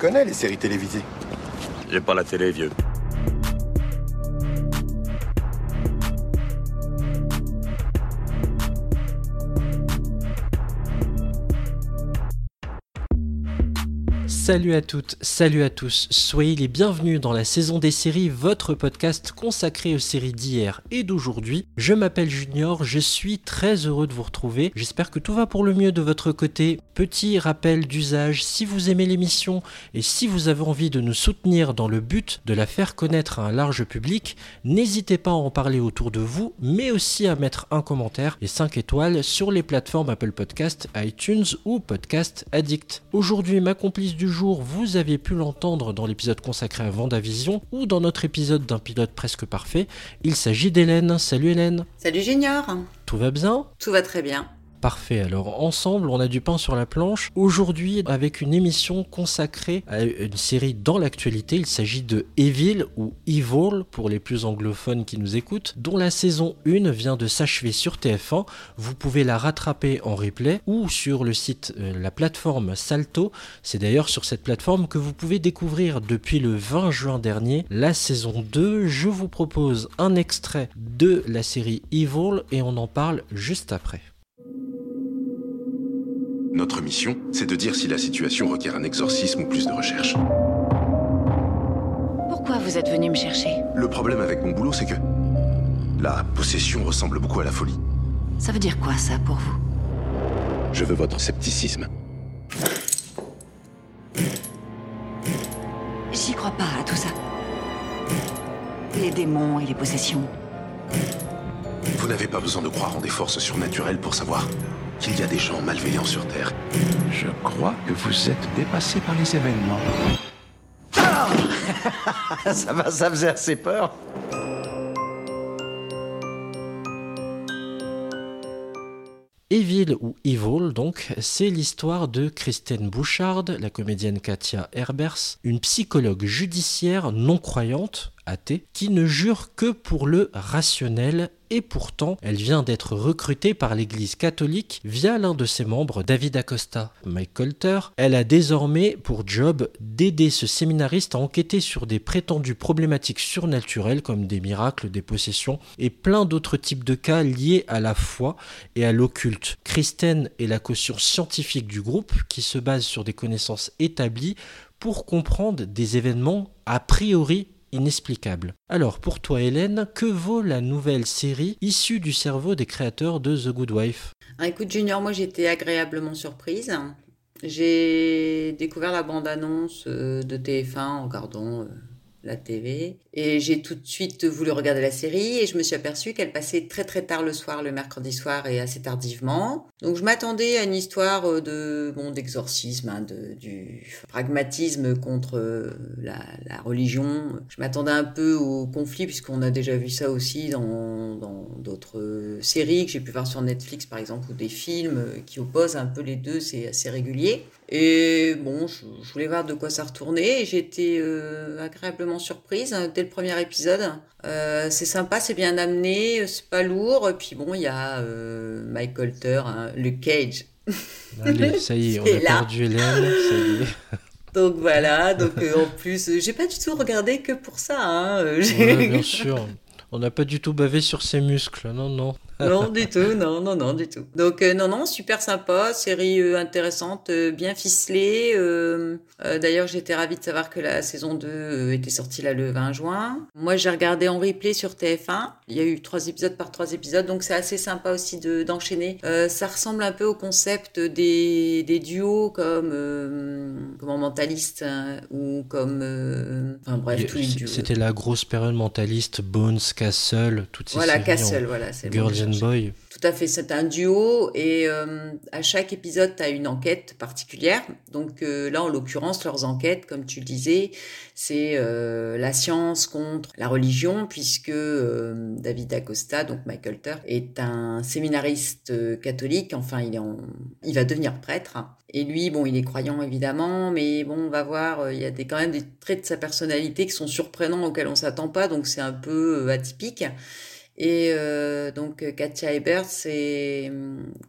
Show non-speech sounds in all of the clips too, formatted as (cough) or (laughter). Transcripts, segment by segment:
connais les séries télévisées. J'ai pas la télé, vieux. Salut à toutes, salut à tous, soyez les bienvenus dans la saison des séries, votre podcast consacré aux séries d'hier et d'aujourd'hui. Je m'appelle Junior, je suis très heureux de vous retrouver, j'espère que tout va pour le mieux de votre côté. Petit rappel d'usage, si vous aimez l'émission et si vous avez envie de nous soutenir dans le but de la faire connaître à un large public, n'hésitez pas à en parler autour de vous, mais aussi à mettre un commentaire et 5 étoiles sur les plateformes Apple Podcast, iTunes ou Podcast Addict. Aujourd'hui, ma complice du jour vous aviez pu l'entendre dans l'épisode consacré à Vendavision ou dans notre épisode d'un pilote presque parfait. Il s'agit d'Hélène. Salut Hélène. Salut Junior. Tout va bien? Tout va très bien. Parfait, alors ensemble on a du pain sur la planche. Aujourd'hui avec une émission consacrée à une série dans l'actualité, il s'agit de Evil ou Evil pour les plus anglophones qui nous écoutent, dont la saison 1 vient de s'achever sur TF1. Vous pouvez la rattraper en replay ou sur le site, euh, la plateforme Salto. C'est d'ailleurs sur cette plateforme que vous pouvez découvrir depuis le 20 juin dernier la saison 2. Je vous propose un extrait de la série Evil et on en parle juste après. Notre mission, c'est de dire si la situation requiert un exorcisme ou plus de recherche. Pourquoi vous êtes venu me chercher? Le problème avec mon boulot, c'est que la possession ressemble beaucoup à la folie. Ça veut dire quoi ça pour vous? Je veux votre scepticisme. J'y crois pas à tout ça. Les démons et les possessions. Vous n'avez pas besoin de croire en des forces surnaturelles pour savoir qu'il y a des gens malveillants sur Terre. Je crois que vous êtes dépassé par les événements. (laughs) ça va, ça faisait assez peur. Evil ou Evil, donc, c'est l'histoire de Christine Bouchard, la comédienne Katia Herbers, une psychologue judiciaire non croyante, athée, qui ne jure que pour le rationnel et pourtant elle vient d'être recrutée par l'Église catholique via l'un de ses membres, David Acosta. Mike Colter, elle a désormais pour job d'aider ce séminariste à enquêter sur des prétendues problématiques surnaturelles comme des miracles, des possessions et plein d'autres types de cas liés à la foi et à l'occulte. Kristen est la caution scientifique du groupe qui se base sur des connaissances établies pour comprendre des événements a priori inexplicable. Alors pour toi Hélène, que vaut la nouvelle série issue du cerveau des créateurs de The Good Wife? Ah, Écoute Junior, moi j'étais agréablement surprise. J'ai découvert la bande-annonce euh, de TF1 en regardant euh, la TV. Et j'ai tout de suite voulu regarder la série et je me suis aperçue qu'elle passait très très tard le soir, le mercredi soir et assez tardivement. Donc je m'attendais à une histoire euh, de bon d'exorcisme, hein, de, du pragmatisme contre euh, la, religion. Je m'attendais un peu au conflit puisqu'on a déjà vu ça aussi dans d'autres séries que j'ai pu voir sur Netflix par exemple ou des films qui opposent un peu les deux, c'est assez régulier. Et bon, je, voulais voir de quoi ça retournait et j'étais euh, agréablement surprise hein, dès le premier épisode. Euh, c'est sympa, c'est bien amené, c'est pas lourd. Puis bon, il y a euh, Mike Colter, hein, le Cage. Allez, (laughs) ça y est, on a perdu Hélène, ça y est. (laughs) Donc voilà, donc en plus, j'ai pas du tout regardé que pour ça. Hein. Ouais, bien (laughs) sûr. On n'a pas du tout bavé sur ses muscles, non, non non, du (laughs) tout, non, non, non, du tout. Donc euh, non, non, super sympa, série euh, intéressante, euh, bien ficelée. D'ailleurs, j'étais ravie de savoir que la saison 2 était sortie là le 20 juin. Moi, j'ai regardé en replay sur TF1. Il y a eu trois épisodes par trois épisodes, donc c'est assez sympa aussi de d'enchaîner. ça ressemble un peu au concept des, des duos comme comment mentaliste hein, ou comme enfin bref tous les duos. C'était la grosse période mentaliste, Bones, Castle, toutes ces voilà, séries. Castle, voilà, c'est Boy. Tout à fait, c'est un duo et euh, à chaque épisode, tu as une enquête particulière. Donc euh, là, en l'occurrence, leurs enquêtes, comme tu le disais, c'est euh, la science contre la religion, puisque David Acosta, donc Michael Ter, est un séminariste catholique. Enfin, il, est il va devenir prêtre. Et lui, bon, il est croyant évidemment, mais bon, on va voir, il y a des, quand même des traits de sa personnalité qui sont surprenants auxquels on s'attend pas, donc c'est un peu atypique. Et euh, donc Katia Ebert, c'est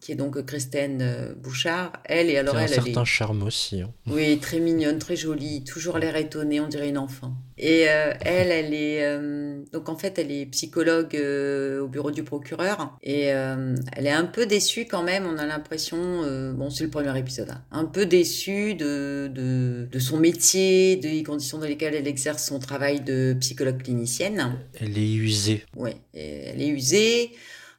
qui est donc Christine Bouchard. Elle et alors un elle, elle certain est charme aussi. hein. oui très mignonne, très jolie, toujours l'air étonnée, on dirait une enfant. Et euh, elle, elle est euh, donc en fait elle est psychologue euh, au bureau du procureur et euh, elle est un peu déçue quand même. On a l'impression, euh, bon c'est le premier épisode, hein, un peu déçue de, de de son métier, des conditions dans lesquelles elle exerce son travail de psychologue clinicienne. Elle est usée. Et elle est usée.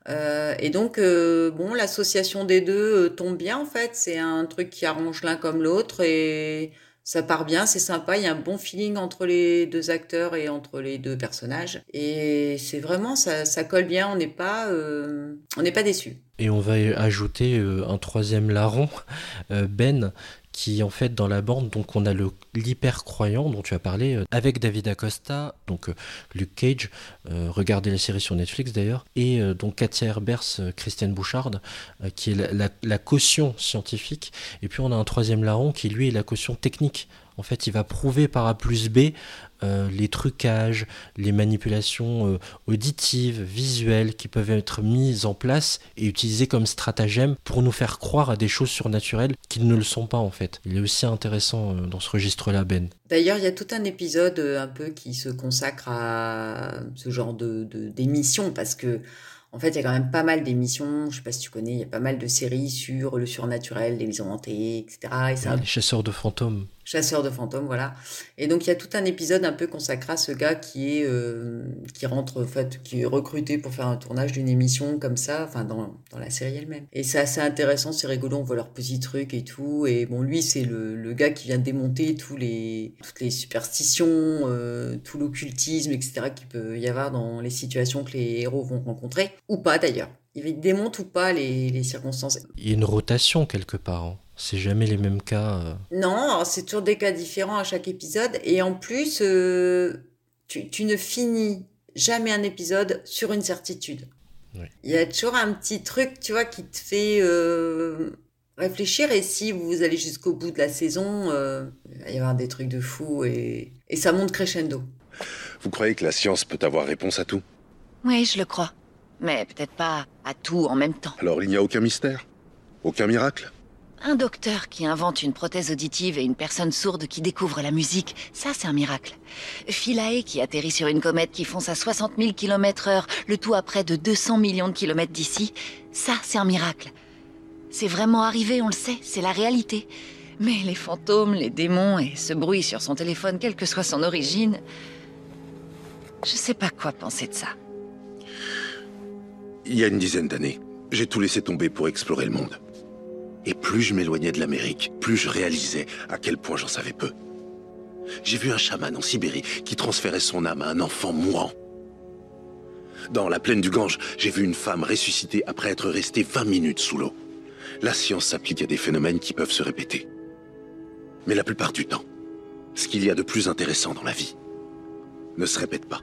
Euh, et donc, euh, bon, l'association des deux euh, tombe bien en fait. C'est un truc qui arrange l'un comme l'autre et ça part bien, c'est sympa. Il y a un bon feeling entre les deux acteurs et entre les deux personnages. Et c'est vraiment, ça, ça colle bien. On n'est pas, on n'est pas déçu. Et on va ajouter un troisième larron, Ben, qui en fait dans la bande, donc on a le l'hyper croyant dont tu as parlé, euh, avec David Acosta, donc euh, Luke Cage, euh, regardez la série sur Netflix d'ailleurs, et donc Katia Herbers, Christiane Bouchard, qui est la- la caution scientifique, et puis on a un troisième larron qui lui est la caution technique. En fait, il va prouver par A plus B euh, les trucages, les manipulations euh, auditives, visuelles qui peuvent être mises en place et utilisées comme stratagème pour nous faire croire à des choses surnaturelles qui ne le sont pas en fait. Il est aussi intéressant euh, dans ce registre-là, Ben. D'ailleurs, il y a tout un épisode un peu qui se consacre à ce genre de d'émissions parce que en fait, il y a quand même pas mal d'émissions. Je sais pas si tu connais, il y a pas mal de séries sur le surnaturel, les maisons hantées, etc. Et un Les chasseurs de fantômes. Chasseur de fantômes, voilà. Et donc il y a tout un épisode un peu consacré à ce gars qui est euh, qui rentre en fait, qui est recruté pour faire un tournage d'une émission comme ça, enfin dans, dans la série elle-même. Et c'est assez intéressant, c'est rigolo, on voit leurs petits trucs et tout. Et bon, lui c'est le, le gars qui vient démonter tous les toutes les superstitions, euh, tout l'occultisme, etc. qu'il peut y avoir dans les situations que les héros vont rencontrer ou pas d'ailleurs. Il démonte ou pas les, les circonstances. Il y a une rotation quelque part. hein. C'est jamais les mêmes cas. euh. Non, c'est toujours des cas différents à chaque épisode. Et en plus, euh, tu, tu ne finis jamais un épisode sur une certitude. Oui. Il y a toujours un petit truc, tu vois, qui te fait euh, réfléchir. Et si vous allez jusqu'au bout de la saison, euh, il va y avoir des trucs de fou et, et ça monte crescendo. Vous croyez que la science peut avoir réponse à tout? Oui, je le crois. Mais peut-être pas à tout en même temps. Alors il n'y a aucun mystère? Aucun miracle? Un docteur qui invente une prothèse auditive et une personne sourde qui découvre la musique, ça c'est un miracle. Philae qui atterrit sur une comète qui fonce à 60 000 km heure, le tout à près de 200 millions de kilomètres d'ici, ça c'est un miracle. C'est vraiment arrivé, on le sait, c'est la réalité. Mais les fantômes, les démons et ce bruit sur son téléphone, quelle que soit son origine, je sais pas quoi penser de ça. Il y a une dizaine d'années, j'ai tout laissé tomber pour explorer le monde. Et plus je m'éloignais de l'Amérique, plus je réalisais à quel point j'en savais peu. J'ai vu un chaman en Sibérie qui transférait son âme à un enfant mourant. Dans la plaine du Gange, j'ai vu une femme ressusciter après être restée 20 minutes sous l'eau. La science s'applique à des phénomènes qui peuvent se répéter. Mais la plupart du temps, ce qu'il y a de plus intéressant dans la vie ne se répète pas.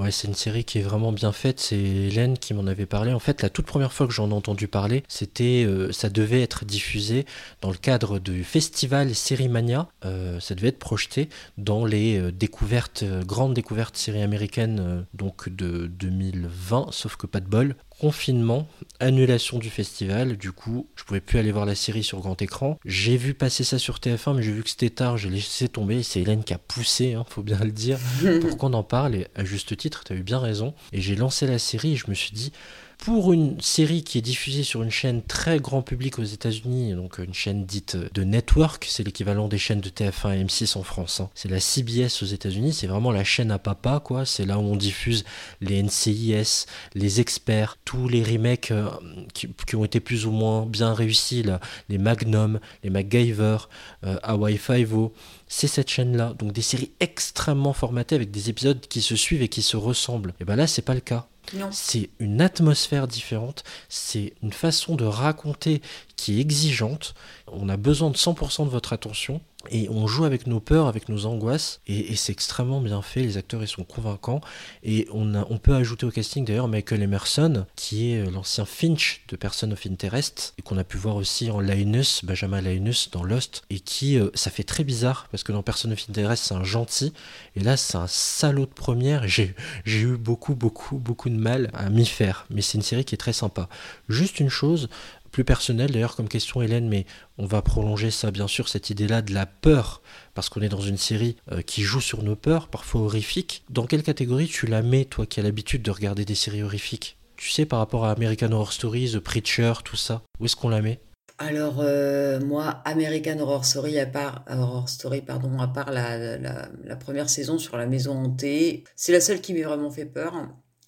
Ouais, c'est une série qui est vraiment bien faite. C'est Hélène qui m'en avait parlé. En fait, la toute première fois que j'en ai entendu parler, c'était, euh, ça devait être diffusé dans le cadre du festival Sérimania. Euh, ça devait être projeté dans les euh, découvertes, euh, grandes découvertes séries américaines, donc de 2020. Sauf que pas de bol. Confinement, annulation du festival. Du coup, je pouvais plus aller voir la série sur grand écran. J'ai vu passer ça sur TF1, mais j'ai vu que c'était tard. J'ai laissé tomber. C'est Hélène qui a poussé, hein, faut bien le dire (laughs) pour qu'on en parle, et à juste titre, tu as eu bien raison. Et j'ai lancé la série et je me suis dit, pour une série qui est diffusée sur une chaîne très grand public aux États-Unis, donc une chaîne dite de network, c'est l'équivalent des chaînes de TF1 et M6 en France. hein. C'est la CBS aux États-Unis, c'est vraiment la chaîne à papa, quoi. C'est là où on diffuse les NCIS, les experts, tous les remakes euh, qui, ont été plus ou moins bien réussis, les Magnum, les MacGyver, euh, Hawaii Five-O c'est cette chaîne-là. Donc des séries extrêmement formatées avec des épisodes qui se suivent et qui se ressemblent. Et ben là, c'est pas le cas. C'est une atmosphère différente, c'est une façon de raconter qui est exigeante. On a besoin de 100% de votre attention et on joue avec nos peurs, avec nos angoisses, et, c'est extrêmement bien fait. Les acteurs ils sont convaincants, et on, peut ajouter au casting d'ailleurs Michael Emerson, qui est euh, l'ancien Finch de Person of Interest, et qu'on a pu voir aussi en Linus, Benjamin Linus dans Lost, et qui, euh, ça fait très bizarre parce que dans Person of Interest c'est un gentil, et là c'est un salaud de première. J'ai eu beaucoup, beaucoup, beaucoup de mal à m'y faire, mais c'est une série qui est très sympa. Juste une chose, plus personnel d'ailleurs comme question Hélène, mais on va prolonger ça bien sûr, cette idée-là de la peur, parce qu'on est dans une série euh, qui joue sur nos peurs, parfois horrifiques. Dans quelle catégorie tu la mets, toi qui as l'habitude de regarder des séries horrifiques? Tu sais, par rapport à American Horror Stories, The Preacher, tout ça, où est-ce qu'on la met? Alors euh, moi, American Horror Story, à part Horror Story, pardon, à part la, première saison sur la maison hantée, c'est la seule qui m'ait vraiment fait peur.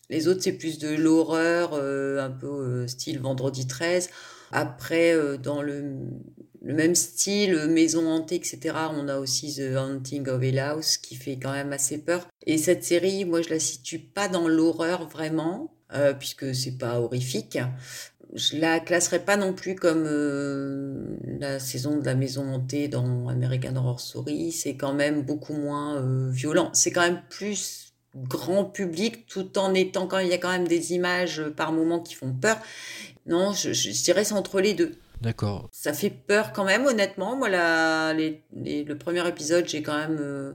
Les autres, c'est plus de l'horreur, euh, un peu style Vendredi 13. Après, euh, dans le, même style, Maison hantée, etc., on a aussi The Haunting of Hill House qui fait quand même assez peur. Et cette série, moi, je la situe pas dans l'horreur vraiment, euh, puisque c'est pas horrifique. Je la classerai pas non plus comme euh, la saison de la Maison hantée dans American Horror Story. C'est quand même beaucoup moins violent. C'est quand même plus grand public tout en étant quand il y a quand même des images par moments qui font peur non, je, dirais c'est entre les deux. D'accord. Ça fait peur quand même, honnêtement. Moi, la, le premier épisode, j'ai quand même. Euh,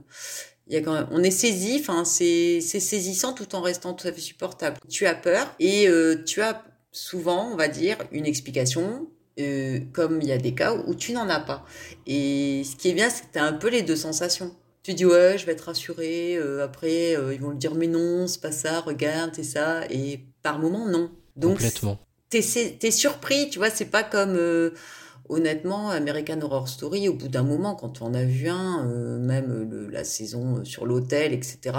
il y a quand même, on est saisi, enfin c'est saisissant tout en restant tout à fait supportable. Tu as peur et euh, tu as souvent, on va dire, une explication, euh, comme il y a des cas où tu n'en as pas. Et ce qui est bien, c'est que tu as un peu les deux sensations. Tu dis ouais, je vais être rassuré. après, ils vont le dire mais non, c'est pas ça. Regarde, c'est ça. Et par moment, non. Donc, Complètement t'es es surpris, tu vois, c'est pas comme euh, honnêtement American Horror Story. Au bout d'un moment, quand en as vu un, euh, même la saison sur l'hôtel, etc.,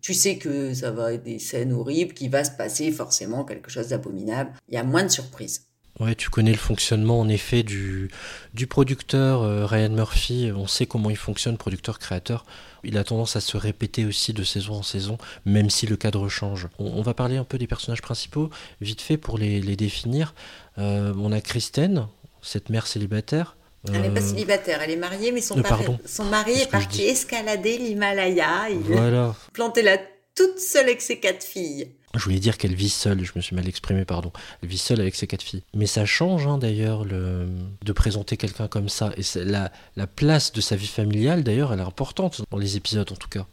tu sais que ça va être des scènes horribles, qu'il va se passer forcément quelque chose d'abominable. Il y a moins de surprises. Ouais, tu connais le fonctionnement en effet du, du producteur euh, Ryan Murphy. On sait comment il fonctionne, producteur-créateur. Il a tendance à se répéter aussi de saison en saison, même si le cadre change. On, va parler un peu des personnages principaux, vite fait pour les, les définir. Euh, on a Kristen, cette mère célibataire. Elle n'est pas euh, célibataire, elle est mariée, mais son, son mari est, parti escalader l'Himalaya. Il voilà. planté là toute seule avec ses quatre filles. Je voulais dire qu'elle vit seule, je me suis mal exprimé, pardon. Elle vit seule avec ses quatre filles. Mais ça change hein, d'ailleurs de présenter quelqu'un comme ça. Et la, la place de sa vie familiale, d'ailleurs, elle est importante dans les épisodes en tout cas.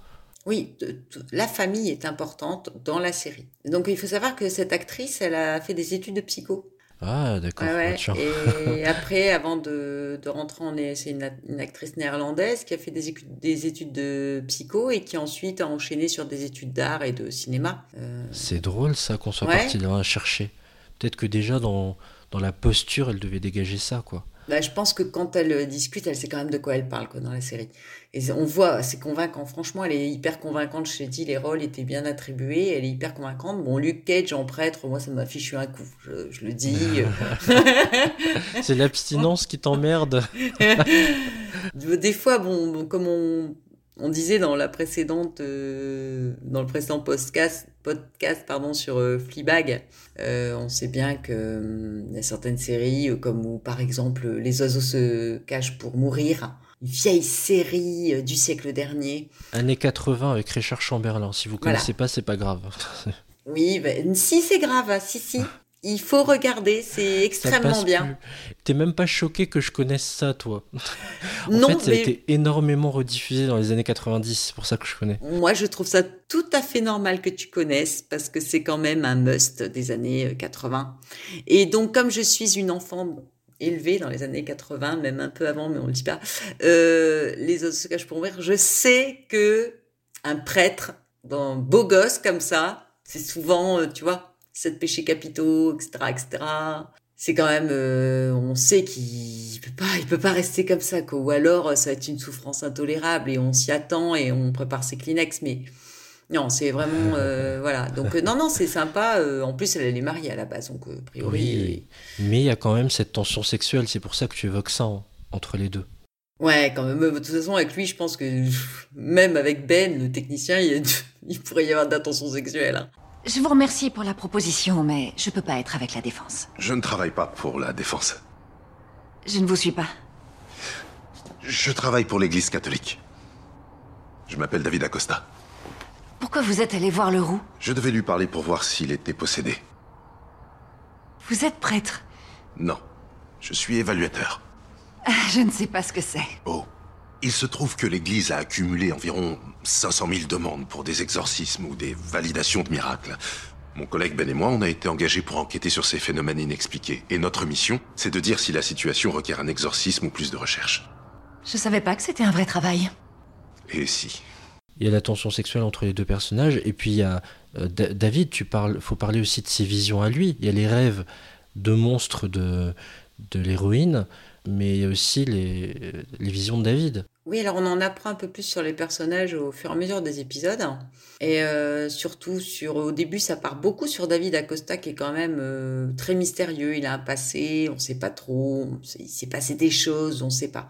Oui, la famille est importante dans la série. Donc il faut savoir que cette actrice, elle a fait des études de psycho. Ah, d'accord. et (laughs) après, avant de, de rentrer en. C'est une, actrice néerlandaise qui a fait des études, des études de psycho et qui ensuite a enchaîné sur des études d'art et de cinéma. Euh, C'est drôle ça qu'on soit parti là chercher. Peut-être que déjà dans, dans la posture, elle devait dégager ça, quoi. Bah, je pense que quand elle discute, elle sait quand même de quoi elle parle quoi, dans la série. Et on voit, c'est convaincant. Franchement, elle est hyper convaincante. Je t'ai dit, les rôles étaient bien attribués. Elle est hyper convaincante. Bon, Luke Cage en prêtre, moi, ça m'a fichu un coup. Je, le dis. (laughs) c'est l'abstinence qui t'emmerde. (laughs) (laughs) Des fois, bon, comme on, on disait dans la précédente, euh, dans le précédent podcast, podcast pardon sur euh, Fleabag, euh, on sait bien que y a certaines séries comme par exemple Les oiseaux se cachent pour mourir, une vieille série du siècle dernier. Années 80 avec Richard Chamberlain. Si vous connaissez pas, c'est pas grave. (laughs) oui, ben, si c'est grave, si si. Il faut regarder, c'est extrêmement bien. T'es même pas choqué que je connaisse ça, toi (laughs) En non, fait, ça a été énormément rediffusé dans les années 90, c'est pour ça que je connais. Moi, je trouve ça tout à fait normal que tu connaisses, parce que c'est quand même un must des années 80. Euh, Et donc, comme je suis une enfant élevée dans les années 80, même un peu avant, mais on le dit pas, euh, les autres se cachent pour mourir, je sais que un prêtre, dans beau gosse comme ça, c'est souvent, euh, tu vois, sept péchés capitaux, etc., etc. C'est quand même, euh, on sait qu'il peut pas, il peut pas rester comme ça, quoi. Ou alors, ça va être une souffrance intolérable et on s'y attend et on prépare ses Kleenex, mais non, c'est vraiment, euh, (laughs) voilà. Donc euh, non, non, c'est sympa. en plus, elle, est mariée à la base, donc a priori. Mais il y a quand même cette tension sexuelle. C'est pour ça que tu évoques ça entre les deux. Ouais, quand même. De toute façon, avec lui, je pense que même avec Ben, le technicien, il, (laughs) il pourrait y avoir d'attention sexuelle. Hein. Je vous remercie pour la proposition, mais je peux pas être avec la défense. Je ne travaille pas pour la défense. Je ne vous suis pas. Je travaille pour l'église catholique. Je m'appelle David Acosta. Pourquoi vous êtes allé voir le roux? Je devais lui parler pour voir s'il était possédé. Vous êtes prêtre Non. Je suis évaluateur. Ah, Je ne sais pas ce que c'est. Oh. Il se trouve que l'église a accumulé environ 500 000 demandes pour des exorcismes ou des validations de miracles. Mon collègue Ben et moi, on a été engagés pour enquêter sur ces phénomènes inexpliqués. Et notre mission, c'est de dire si la situation requiert un exorcisme ou plus de recherche. Je savais pas que c'était un vrai travail. Et si? Il y a la tension sexuelle entre les deux personnages, et puis il y a euh, Da- David, tu parles, faut parler aussi de ses visions à lui. Il y a les rêves de monstres de, de l'héroïne, mais il y a aussi les, les visions de David. Oui, alors on en apprend un peu plus sur les personnages au fur et à mesure des épisodes. Et euh, surtout, sur, au début, ça part beaucoup sur David Acosta, qui est quand même euh, très mystérieux. Il a un passé, on ne sait pas trop. Il s'est passé des choses, on ne sait pas.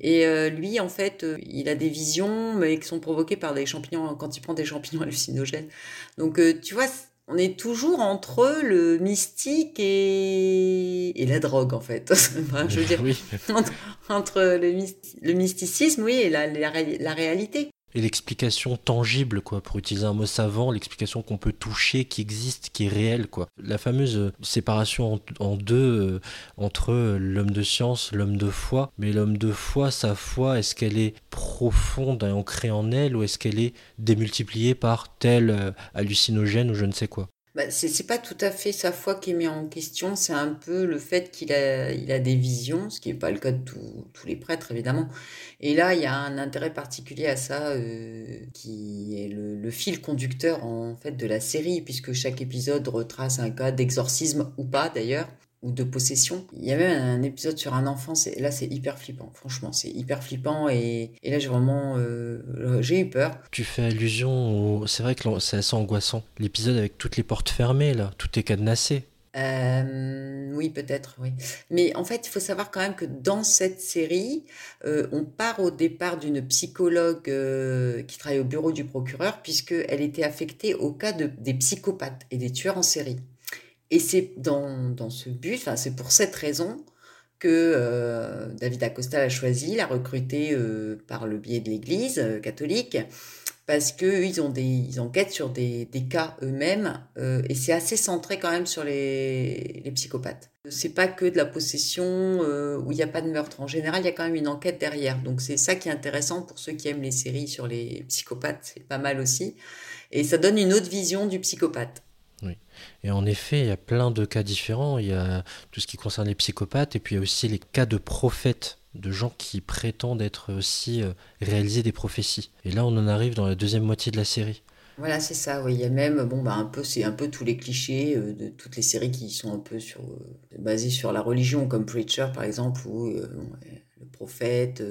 Et euh, lui, en fait, il a des visions, mais qui sont provoquées par des champignons, quand il prend des champignons (laughs) hallucinogènes. Donc, tu vois, on est toujours entre le mystique et, et la drogue, en fait. (laughs) Enfin, je veux dire, Oui. entre, entre le, mysti- le mysticisme, oui, et la, la, ré- la réalité. Et l'explication tangible, quoi, pour utiliser un mot savant, l'explication qu'on peut toucher, qui existe, qui est réelle, quoi. La fameuse euh, séparation en, deux euh, entre euh, l'homme de science, l'homme de foi. Mais l'homme de foi, sa foi, est-ce qu'elle est profonde et ancrée en elle ou est-ce qu'elle est démultipliée par tel hallucinogène ou je ne sais quoi? Bah, c'est pas tout à fait sa foi qui est mis en question, c'est un peu le fait qu'il a, il a des visions, ce qui n'est pas le cas de tous tous les prêtres, évidemment. Et là, il y a un intérêt particulier à ça, euh, qui est le, le fil conducteur, en fait, de la série, puisque chaque épisode retrace un cas d'exorcisme, ou pas, d'ailleurs, ou de possession. Il y a même un épisode sur un enfant, là, c'est hyper flippant, franchement, c'est hyper flippant, et, et là, j'ai vraiment... euh, j'ai eu peur. Tu fais allusion au... C'est vrai que c'est assez angoissant. L'épisode avec toutes les portes fermées, là, tout est cadenassé. Euh, oui, peut-être, oui. Mais en fait, il faut savoir quand même que dans cette série, euh, on part au départ d'une psychologue euh, qui travaille au bureau du procureur, puisqu'elle était affectée au cas de, des psychopathes et des tueurs en série. Et c'est dans, dans ce but, enfin, c'est pour cette raison que euh, David Acosta l'a choisi, l'a recruté euh, par le biais de l'Église euh, catholique, parce que ils enquêtent sur des, des cas eux-mêmes, et c'est assez centré quand même sur les, les psychopathes. C'est pas que de la possession où il n'y a pas de meurtre. En général, il y a quand même une enquête derrière. Donc c'est ça qui est intéressant pour ceux qui aiment les séries sur les psychopathes, c'est pas mal aussi. Et ça donne une autre vision du psychopathe. Et en effet, il y a plein de cas différents. Il y a tout ce qui concerne les psychopathes, et puis il y a aussi les cas de prophètes, de gens qui prétendent être aussi euh, réaliser des prophéties. Et là, on en arrive dans la deuxième moitié de la série. Voilà, c'est ça. Il y a même, bon, bah, un peu, c'est un peu tous les clichés euh, de toutes les séries qui sont un peu sur, euh, basées sur la religion, comme Preacher, par exemple, ou euh, ouais, prophète.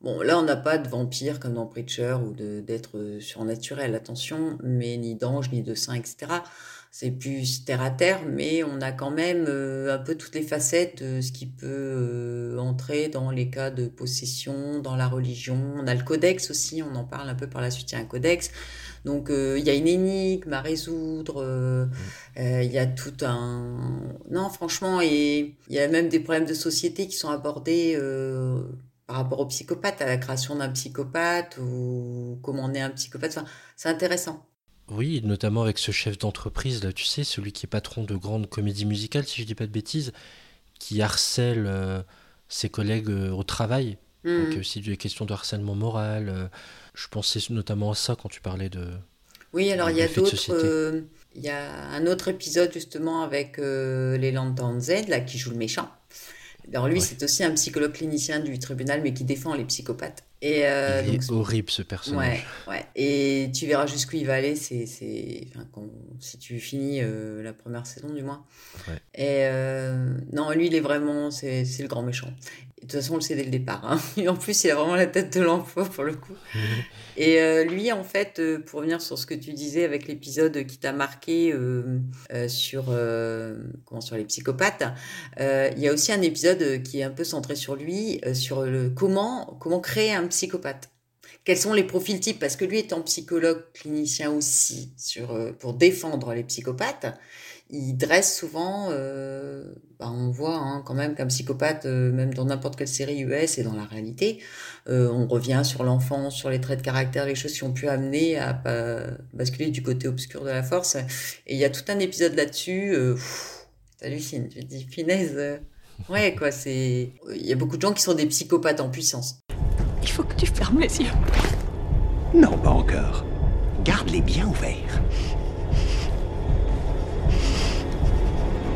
Bon, là, on n'a pas de vampire comme dans Preacher ou d'être surnaturel, attention, mais ni d'ange, ni de saint, etc. C'est plus terre à terre, mais on a quand même euh, un peu toutes les facettes de ce qui peut euh, entrer dans les cas de possession, dans la religion. On a le codex aussi, on en parle un peu par la suite, il y a un codex. Donc euh, il y a une énigme à résoudre, euh, euh, il y a tout un... Non, franchement, et il y a même des problèmes de société qui sont abordés par rapport au psychopathe, à la création d'un psychopathe ou comment on est un psychopathe. Enfin, c'est intéressant. Oui, notamment avec ce chef d'entreprise, là, tu sais, celui qui est patron de grandes comédies musicales, si je dis pas de bêtises, qui harcèle euh, ses collègues euh, au travail. Mhm. Donc il y a aussi des questions de harcèlement moral. euh, je pensais notamment à ça quand tu parlais de... Oui, alors il y a d'autres. euh, Il y a un autre épisode justement avec euh, les Lantern Z, là, qui joue le méchant. Alors lui, Ouais. c'est aussi un psychologue clinicien du tribunal, mais qui défend les psychopathes. Et euh, il donc, est horrible ce Ouais, personnage. ouais. Et tu verras jusqu'où il va aller, c'est, c'est, enfin, quand- si tu finis euh, la première saison du moins. Ouais. Et euh, non, lui, il est vraiment, c'est, c'est le grand méchant. De toute façon, on le sait dès le départ. hein. (laughs) Et en plus, il a vraiment la tête de l'emploi pour le coup. (laughs) Et euh, lui, en fait, euh, pour revenir sur ce que tu disais avec l'épisode qui t'a marqué euh, sur, comment, sur les psychopathes, il y a aussi un épisode qui est un peu centré sur lui, sur le comment, comment créer un psychopathe. Quels sont les profils types? Parce que lui étant psychologue clinicien aussi sur, euh, pour défendre les psychopathes, il dresse souvent, euh, bah, on voit hein, quand même qu'un psychopathe, euh, même dans n'importe quelle série US et dans la réalité, euh, on revient sur l'enfance, sur les traits de caractère, les choses qui ont pu amener à basculer du côté obscur de la force. Et il y a tout un épisode là-dessus. Euh, T'hallucines, tu te dis, finesse. ouais, quoi, c'est. Il y a beaucoup de gens qui sont des psychopathes en puissance. Il faut que tu fermes les yeux. Non, pas encore. Garde-les bien ouverts.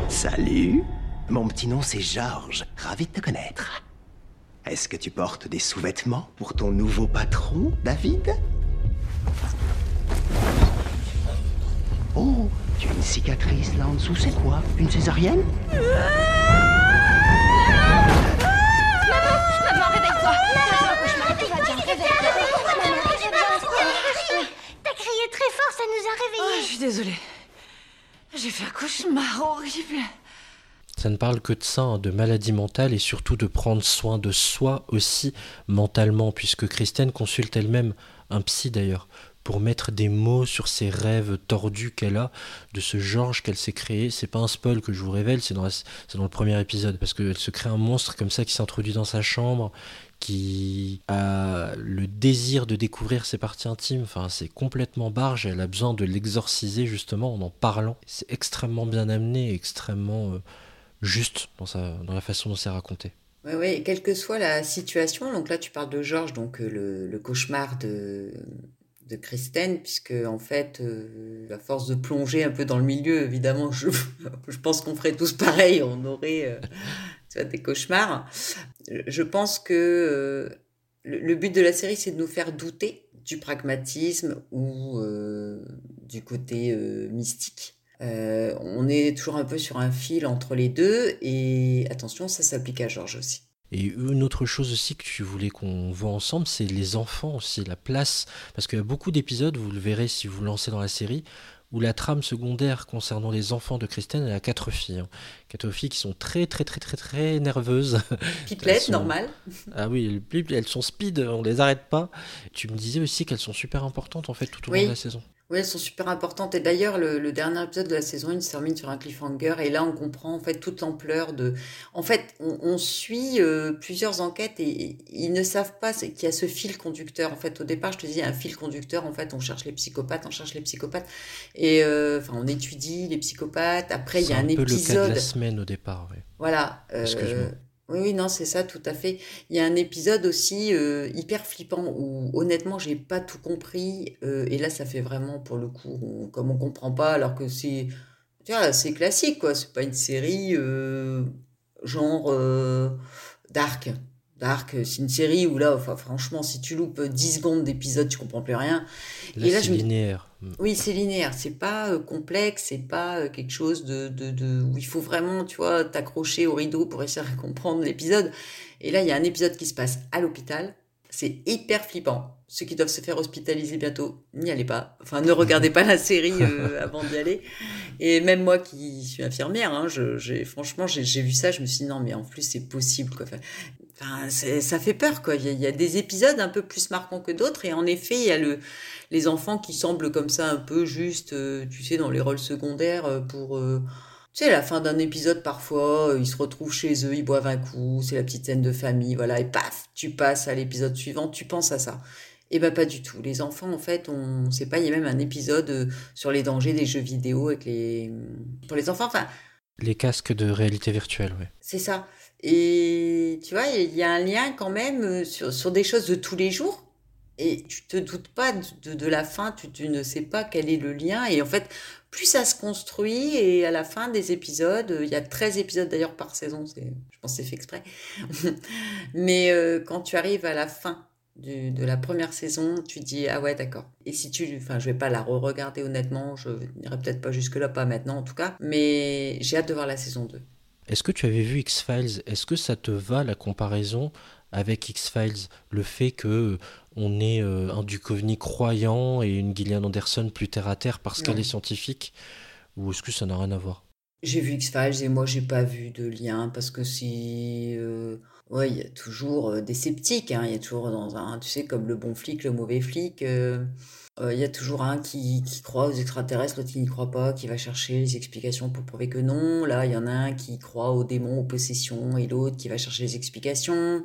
Salut. Mon petit nom c'est Georges. Ravi de te connaître. Est-ce que tu portes des sous-vêtements pour ton nouveau patron, David? Oh, tu as une cicatrice là en dessous, c'est quoi? Une césarienne réveille-toi T'as crié très fort, ça nous a Oh, réveillés. je suis désolée. J'ai fait un cauchemar Ça ne parle que de ça, hein, de maladie mentale et surtout de prendre soin de soi aussi mentalement, puisque Christine consulte elle-même un psy d'ailleurs pour mettre des mots sur ses rêves tordus qu'elle a de ce Georges qu'elle s'est créé. C'est pas un spoil que je vous révèle, c'est dans le premier épisode parce qu'elle se crée un monstre comme ça qui s'introduit dans sa chambre, qui a le désir de découvrir ses parties intimes. Enfin, c'est complètement barge. Elle a besoin de l'exorciser justement en en parlant. C'est extrêmement bien amené, extrêmement euh, juste dans, la façon dont c'est raconté. Oui, oui, quelle que soit la situation, donc là tu parles de Georges, donc euh, le, cauchemar de, de Christine, puisque en fait, euh, à force de plonger un peu dans le milieu, évidemment, je, (laughs) pense qu'on ferait tous pareil, on aurait des cauchemars. Je pense que euh, le, but de la série, c'est de nous faire douter du pragmatisme ou euh, du côté euh, mystique. On est toujours un peu sur un fil entre les deux, et attention, ça s'applique à Georges aussi. Et une autre chose aussi que tu voulais qu'on voit ensemble, c'est les enfants aussi, la place. Parce qu'il y a beaucoup d'épisodes, vous le verrez si vous lancez dans la série, où la trame secondaire concernant les enfants de Christine, elle a quatre filles. hein. Quatre filles qui sont très très très très très nerveuses. (laughs) Pipelette, Elles sont- normal. (laughs) Ah oui, elles- sont speed, on les arrête pas. Tu me disais aussi qu'elles sont super importantes en fait tout au long de la saison. Oui, elles sont super importantes. Et d'ailleurs, le, le dernier épisode de la saison 1 se termine sur un cliffhanger. Et là, on comprend en fait toute l'ampleur de. En fait, on, on suit euh, plusieurs enquêtes et, et ils ne savent pas qu'il y a ce fil conducteur. En fait, au départ, je te dis, un fil conducteur. En fait, on cherche les psychopathes, on cherche les psychopathes. Et euh, enfin, on étudie les psychopathes. Après, il y a un, un peu le cas de épisode. la semaine au départ. ouais. Voilà. euh. Oui, oui, non, c'est ça, tout à fait. Il y a un épisode aussi euh, hyper flippant où honnêtement, j'ai pas tout compris. euh, et là, ça fait vraiment pour le coup, on- comme on comprend pas, alors que c'est, tu vois, c'est classique, quoi. C'est pas une série euh, genre euh, Dark. Dark, c'est une série où là, enfin, franchement, si tu loupes 10 secondes d'épisode, tu comprends plus rien. Là, Et là, c'est je me- linéaire. Oui, c'est linéaire, c'est pas euh, complexe, c'est pas euh, quelque chose de, de, de- où il faut vraiment, tu vois, t'accrocher au rideau pour essayer de (laughs) comprendre l'épisode. Et là, il y a un épisode qui se passe à l'hôpital. C'est hyper flippant. Ceux qui doivent se faire hospitaliser bientôt, n'y allez pas. Enfin, ne regardez pas la série euh, (laughs) avant d'y aller. Et même moi qui suis infirmière, hein, je, j'ai, franchement, j'ai, j'ai vu ça, je me suis dit non, mais en plus, c'est possible, quoi. Enfin, ça fait peur, quoi. Il y, a, il y a des épisodes un peu plus marquants que d'autres, et en effet, il y a le, les enfants qui semblent comme ça un peu juste, euh, tu sais, dans les rôles secondaires euh, pour, euh, tu sais, la fin d'un épisode parfois, euh, ils se retrouvent chez eux, ils boivent un coup, c'est la petite scène de famille, voilà, et paf, tu passes à l'épisode suivant, tu penses à ça. Et ben pas du tout. Les enfants, en fait, on sait pas, il y a même un épisode euh, sur les dangers des jeux vidéo avec les, pour les enfants. Enfin, Les casques de réalité virtuelle, ouais. c'est ça. Et tu vois, il y a un lien quand même euh, sur, sur des choses de tous les jours. Et tu te doutes pas de, de- la fin, tu, tu ne sais pas quel est le lien. Et en fait, plus ça se construit, et à la fin des épisodes, euh, il y a 13 épisodes d'ailleurs par saison, je pense que c'est fait exprès. (laughs) Mais euh, quand tu arrives à la fin du- de la première saison, tu dis ah ouais d'accord. Et si tu, enfin je vais pas la re-regarder honnêtement, je n'irai peut-être pas jusque là, pas maintenant en tout cas, mais j'ai hâte de voir la saison 2. Est-ce que tu avais vu X-Files? Est-ce que ça te va la comparaison avec X-Files Le fait que euh, on ait euh, un Duchovny croyant et une Gillian Anderson plus terre à terre parce qu'elle est scientifique Ou est-ce que ça n'a rien à voir? J'ai vu X-Files et moi j'ai pas vu de lien parce que c'est. euh, Ouais, il y a toujours euh, des sceptiques, hein. Il y a toujours dans un, tu sais, comme le bon flic, le mauvais flic. euh, euh, il y a toujours un qui, qui croit aux extraterrestres, l'autre qui n'y croit pas, qui va chercher les explications pour prouver que non. Là, il y en a un qui croit aux démons, aux possessions, et l'autre qui va chercher les explications.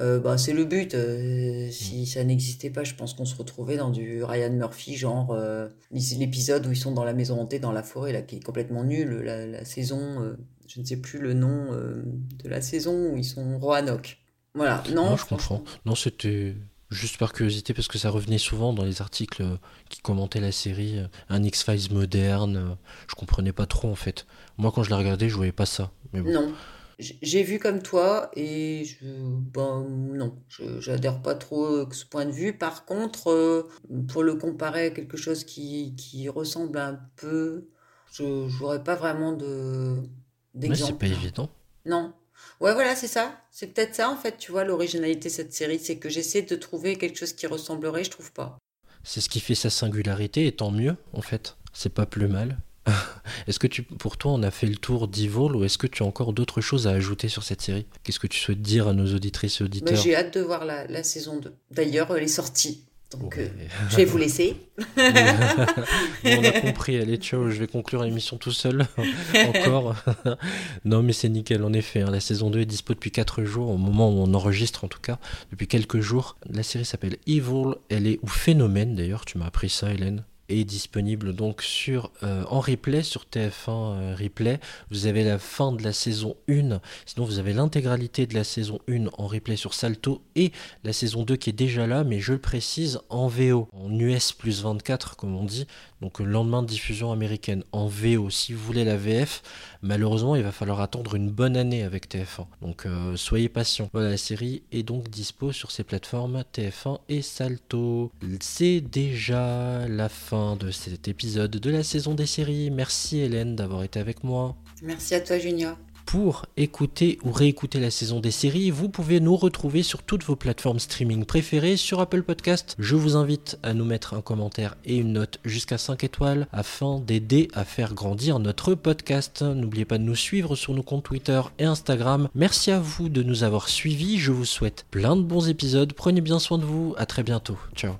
Euh, bah, c'est le but. euh, si ça n'existait pas, je pense qu'on se retrouvait dans du Ryan Murphy, genre euh, l'épisode où ils sont dans la maison hantée, dans la forêt, là, qui est complètement nul. La, la saison, euh, je ne sais plus le nom de la saison où ils sont Roanoke. Voilà, non, Non, je comprends. Non, c'était juste par curiosité parce que ça revenait souvent dans les articles qui commentaient la série, un X-Files moderne. Je comprenais pas trop en fait. Moi, quand je la regardais, je voyais pas ça. Mais bon. Non. J'ai vu comme toi et je, ben, non, je j'adhère pas trop euh, que ce point de vue. Par contre, euh, pour le comparer à quelque chose qui, qui ressemble un peu, je n'aurais pas vraiment de Mais c'est d'exemple. pas évident. Non. Ouais, voilà, c'est ça. C'est peut-être ça, en fait, tu vois, l'originalité de cette série, c'est que j'essaie de trouver quelque chose qui ressemblerait, je trouve pas. C'est ce qui fait sa singularité et tant mieux en fait. C'est pas plus mal. (laughs) Est-ce que tu, pour toi, on a fait le tour d'Evil ou est-ce que tu as encore d'autres choses à ajouter sur cette série? Qu'est-ce que tu souhaites dire à nos auditrices et Mais auditeurs? j'ai hâte de voir la, la saison 2. D'ailleurs, elle est sortie. Donc, Ouais. euh, je vais vous laisser. (laughs) Bon, on a (laughs) compris, allez, ciao, je vais conclure l'émission tout seul. Encore. non, mais c'est nickel, en effet. hein, la saison 2 est dispo depuis 4 jours, au moment où on enregistre en tout cas, depuis quelques jours. La série s'appelle Evil, elle est, ou Phénomène d'ailleurs, tu m'as appris ça, Hélène. Est disponible donc sur euh, en replay sur TF1 euh, replay. Vous avez la fin de la saison 1, sinon vous avez l'intégralité de la saison 1 en replay sur Salto et la saison 2 qui est déjà là, mais je le précise en VO, en US plus 24 comme on dit, donc le lendemain de diffusion américaine en VO. Si vous voulez la VF, malheureusement il va falloir attendre une bonne année avec TF1. Donc euh, soyez patients. Voilà, la série est donc dispo sur ces plateformes TF1 et Salto. C'est déjà la fin de cet épisode de la saison des séries. Merci Hélène d'avoir été avec moi. Merci à toi, Junior. Pour écouter ou réécouter la saison des séries, vous pouvez nous retrouver sur toutes vos plateformes streaming préférées, sur Apple Podcast. Je vous invite à nous mettre un commentaire et une note jusqu'à 5 étoiles afin d'aider à faire grandir notre podcast. N'oubliez pas de nous suivre sur nos comptes Twitter et Instagram. Merci à vous de nous avoir suivis. Je vous souhaite plein de bons épisodes. Prenez bien soin de vous. À très bientôt. Ciao.